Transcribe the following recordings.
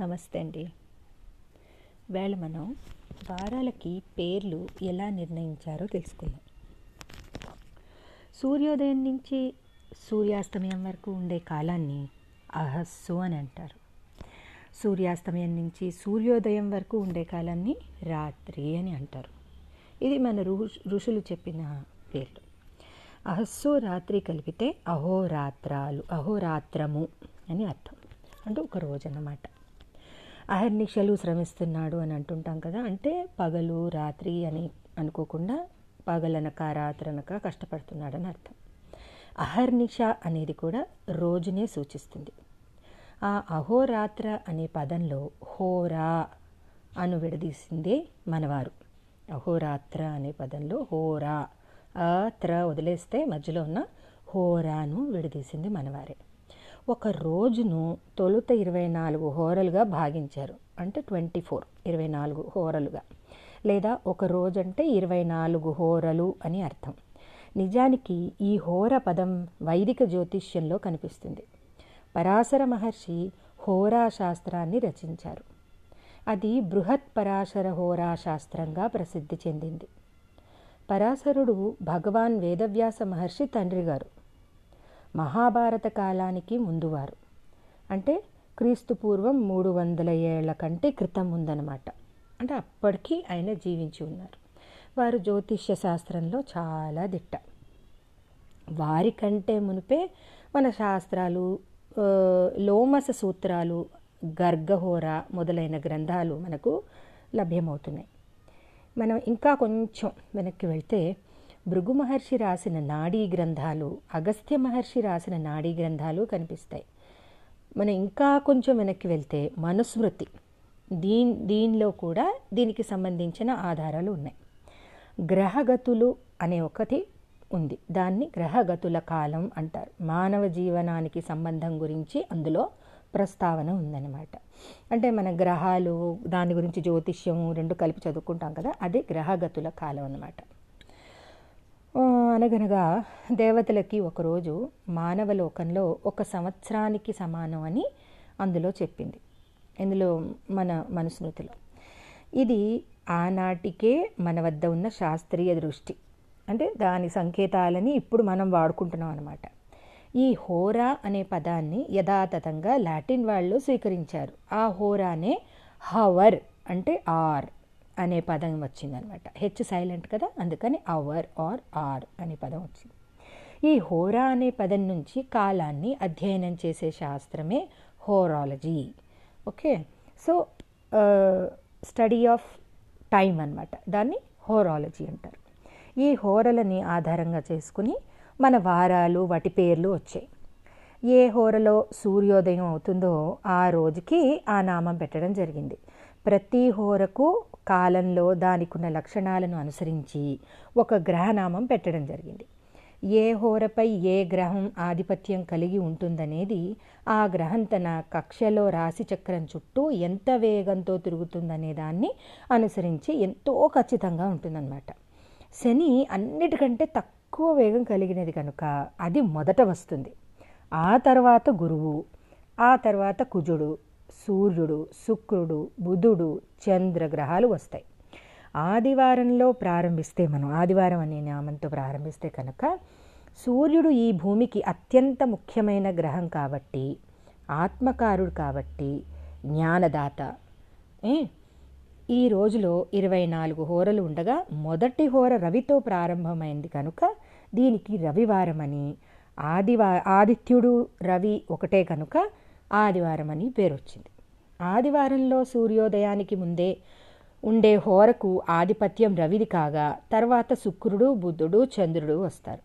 నమస్తే అండి. వేళ మనం వారాలకి పేర్లు ఎలా నిర్ణయించారో తెలుసుకుందాం. సూర్యోదయం నుంచి సూర్యాస్తమయం వరకు ఉండే కాలాన్ని అహస్సు అని అంటారు. సూర్యాస్తమయం నుంచి సూర్యోదయం వరకు ఉండే కాలాన్ని రాత్రి అని అంటారు. ఇది మన ఋషు ఋషులు చెప్పిన పేర్లు. అహస్సు రాత్రి కలిపితే అహోరాత్రాలు అహోరాత్రము అని అర్థం. అంటే ఒక రోజు అన్నమాట అహర్నిశలు శ్రమిస్తున్నాడు అని అంటుంటాం కదా. అంటే పగలు రాత్రి అని అనుకోకుండా పగలనక రాత్రనక కష్టపడుతున్నాడని అర్థం. అహర్నిష అనేది కూడా రోజునే సూచిస్తుంది. ఆ అహోరాత్ర అనే పదంలో హోరా అను విడదీసిందే మనవారు. అహోరాత్ర అనే పదంలో హోరా ఆ వదిలేస్తే మధ్యలో ఉన్న హోరాను విడదీసింది మనవారే. ఒక రోజును తొలుత ఇరవై నాలుగు హోరలుగా భాగించారు. అంటే ట్వంటీ ఫోర్ ఇరవై నాలుగు హోరలుగా. లేదా ఒక రోజు అంటే ఇరవై నాలుగు హోరలు అని అర్థం. నిజానికి ఈ హోర పదం వైదిక జ్యోతిష్యంలో కనిపిస్తుంది. పరాశర మహర్షి హోరా శాస్త్రాన్ని రచించారు. అది బృహత్ పరాశర హోరా శాస్త్రంగా ప్రసిద్ధి చెందింది. పరాశరుడు భగవాన్ వేదవ్యాస మహర్షి తండ్రి గారు మహాభారత కాలానికి ముందువారు. అంటే క్రీస్తు పూర్వం మూడు వందల ఏళ్ళ కంటే క్రితం ఉందన్నమాట. అంటే అప్పటికి ఆయన జీవించి ఉన్నారు. వారు జ్యోతిష్య శాస్త్రంలో చాలా దిట్ట. వారికంటే మునిపే మన శాస్త్రాలు లోమస సూత్రాలు గర్గహోర మొదలైన గ్రంథాలు మనకు లభ్యమవుతున్నాయి. మనం ఇంకా కొంచెం వెనక్కి వెళ్తే భృగు మహర్షి రాసిన నాడీ గ్రంథాలు అగస్త్య మహర్షి రాసిన నాడీ గ్రంథాలు కనిపిస్తాయి. మనం ఇంకా కొంచెం వెనక్కి వెళ్తే మనుస్మృతి దీన్ దీనిలో కూడా దీనికి సంబంధించిన ఆధారాలు ఉన్నాయి. గ్రహగతులు అనే ఒకటి ఉంది. దాన్ని గ్రహగతుల కాలం అంటారు. మానవ జీవనానికి సంబంధం గురించి అందులో ప్రస్తావన ఉందన్నమాట. అంటే మన గ్రహాలు దాని గురించి జ్యోతిష్యం రెండు కలిపి చదువుకుంటాం కదా అదే గ్రహగతుల కాలం అన్నమాట. అనగనగా దేవతలకి ఒకరోజు మానవ లోకంలో ఒక సంవత్సరానికి సమానం అని అందులో చెప్పింది. ఇందులో మన మనుస్మృతిలో. ఇది ఆనాటికే మన వద్ద ఉన్న శాస్త్రీయ దృష్టి. అంటే దాని సంకేతాలని ఇప్పుడు మనం వాడుకుంటున్నాం అనమాట ఈ హోరా అనే పదాన్ని యథాతథంగా లాటిన్ వాళ్ళు స్వీకరించారు. ఆ హోరానే హవర్ అంటే ఆర్. అనే పదం వచ్చిందనమాట. హెచ్ సైలెంట్ కదా? అందుకని అవర్ ఆర్ ఆర్ అనే పదం వచ్చింది. ఈ హోరా అనే పదం నుంచి కాలాన్ని అధ్యయనం చేసే శాస్త్రమే horology. Okay so study of time అనమాట దాన్ని హోరాలజీ అంటారు. ఈ హోరలని ఆధారంగా చేసుకుని మన వారాలు వాటి పేర్లు వచ్చాయి. ఏ హోరలో సూర్యోదయం అవుతుందో ఆ రోజుకి ఆ నామం పెట్టడం జరిగింది. ప్రతి హోరకు కాలంలో దానికి ఉన్న లక్షణాలను అనుసరించి ఒక గ్రహనామం పెట్టడం జరిగింది. ఏ హోరపై ఏ గ్రహం ఆధిపత్యం కలిగి ఉంటుందనేది ఆ గ్రహం తన కక్షలో రాశి చక్రం చుట్టూ ఎంత వేగంతో తిరుగుతుందనే దాన్ని అనుసరించి ఎంతో ఖచ్చితంగా ఉంటుందన్నమాట. శని అన్నిటికంటే తక్కువ వేగం కలిగినది కనుక అది మొదట వస్తుంది. ఆ తర్వాత గురువు ఆ తర్వాత కుజుడు సూర్యుడు శుక్రుడు బుధుడు చంద్ర గ్రహాలు వస్తాయి. ఆదివారంలో ప్రారంభిస్తే మనం ఆదివారం అనే నామంతో ప్రారంభిస్తే కనుక సూర్యుడు ఈ భూమికి అత్యంత ముఖ్యమైన గ్రహం కాబట్టి ఆత్మకారుడు కాబట్టి జ్ఞానదాత. ఈ రోజులో ఇరవై నాలుగు హోరలు ఉండగా మొదటి హోర రవితో ప్రారంభమైంది కనుక దీనికి రవివారం అని ఆదివా ఆదిత్యుడు రవి ఒకటే కనుక ఆదివారం అని పేరు వచ్చింది ఆదివారంలో సూర్యోదయానికి ముందే ఉండే హోరకు ఆధిపత్యం రవిది కాగా తర్వాత శుక్రుడు బుద్ధుడు చంద్రుడు వస్తారు.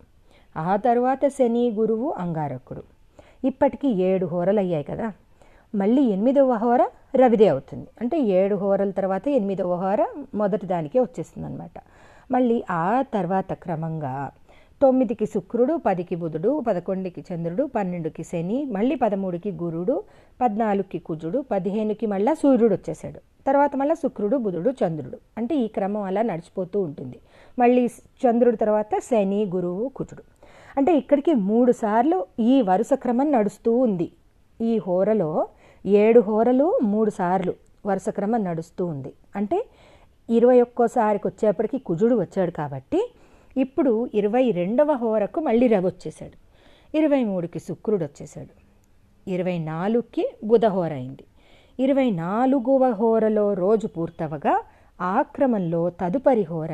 ఆ తర్వాత శని గురువు అంగారకుడు. ఇప్పటికీ ఏడు హోరలు అయ్యాయి కదా. మళ్ళీ ఎనిమిదవ హోర రవిదే అవుతుంది. అంటే ఏడు హోరల తర్వాత ఎనిమిదవ హోర మొదటి దానికే వచ్చేస్తుంది అనమాట మళ్ళీ ఆ తర్వాత క్రమంగా తొమ్మిదికి శుక్రుడు పదికి బుధుడు పదకొండుకి చంద్రుడు పన్నెండుకి శని మళ్ళీ పదమూడుకి గురుడు పద్నాలుగుకి కుజుడు పదిహేనుకి మళ్ళీ సూర్యుడు వచ్చేసాడు తర్వాత మళ్ళీ శుక్రుడు బుధుడు చంద్రుడు. అంటే ఈ క్రమం అలా నడిచిపోతూ ఉంటుంది. మళ్ళీ చంద్రుడు తర్వాత శని గురువు కుజుడు. అంటే ఇక్కడికి మూడు సార్లు ఈ వరుస క్రమం నడుస్తూ ఉంది. ఈ హోరలో ఏడు హోరలు మూడు సార్లు వరుస క్రమం నడుస్తూ ఉంది. అంటే ఇరవై ఒక్కోసారికి వచ్చేప్పటికి కుజుడు వచ్చాడు కాబట్టి ఇప్పుడు ఇరవై రెండవ హోరకు మళ్ళీ రవి వచ్చేసాడు ఇరవై మూడుకి శుక్రుడు వచ్చేసాడు ఇరవై నాలుగుకి బుధహోర అయింది. ఇరవై నాలుగవ హోరలో రోజు పూర్తవగా ఆ క్రమంలో తదుపరి హోర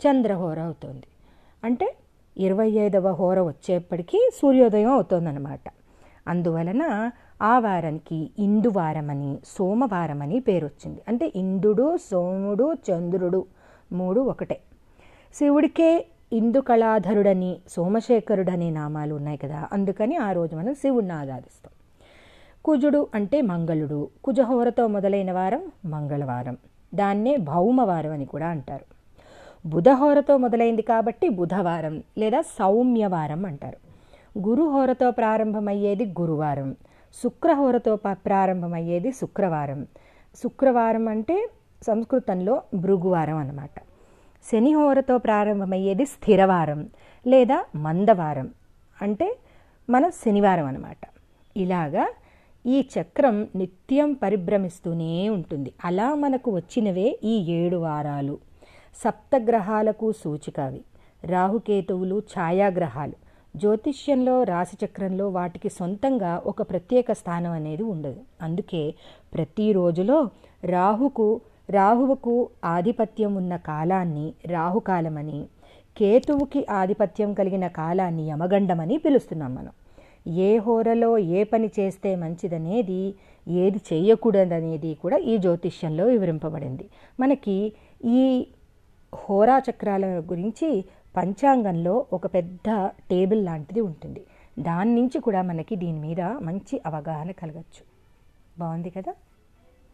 చంద్రహోర అవుతుంది. అంటే ఇరవై ఐదవ హోర వచ్చేప్పటికీ సూర్యోదయం అవుతోందన్నమాట. అందువలన ఆ వారానికి ఇందువారమని సోమవారమని పేరు వచ్చింది అంటే ఇందుడు సోముడు చంద్రుడు మూడు ఒకటే. శివుడికే ఇందుకళాధరుడని సోమశేఖరుడని సోమశేఖరుడనే నామాలు ఉన్నాయి కదా. అందుకని ఆ రోజు మనం శివుడిని ఆరాధిస్తాం. కుజుడు అంటే మంగళుడు. కుజహోరతో మొదలైన వారం మంగళవారం. దాన్నే భౌమవారం అని కూడా అంటారు. బుధహోరతో మొదలైంది కాబట్టి బుధవారం లేదా సౌమ్యవారం అంటారు. గురుహోరతో ప్రారంభమయ్యేది గురువారం. శుక్రహోరతో ప్రారంభమయ్యేది శుక్రవారం. శుక్రవారం అంటే సంస్కృతంలో భృగువారం అన్నమాట. శనిహోరతో ప్రారంభమయ్యేది స్థిరవారం లేదా మందవారం అంటే మన శనివారం అనమాట ఇలాగా ఈ చక్రం నిత్యం పరిభ్రమిస్తూనే ఉంటుంది. అలా మనకు వచ్చినవే ఈ ఏడు వారాలు. సప్తగ్రహాలకు సూచిక అవి రాహుకేతువులు ఛాయాగ్రహాలు. జ్యోతిష్యంలో రాశిచక్రంలో వాటికి సొంతంగా ఒక ప్రత్యేక స్థానం అనేది ఉండదు. అందుకే ప్రతి రోజులో రాహుకు రాహువుకు ఆధిపత్యం ఉన్న కాలాన్ని రాహుకాలమని కేతువుకి ఆధిపత్యం కలిగిన కాలాన్ని యమగండమని పిలుస్తున్నాం మనం. ఏ హోరలో ఏ పని చేస్తే మంచిదనేది ఏది చేయకూడదనేది కూడా ఈ జ్యోతిష్యంలో వివరింపబడింది. మనకి ఈ హోరా చక్రాల గురించి పంచాంగంలో ఒక పెద్ద టేబుల్ లాంటిది ఉంటుంది. దాని నుంచి కూడా మనకి దీని మీద మంచి అవగాహన కలగచ్చు. బాగుంది కదా?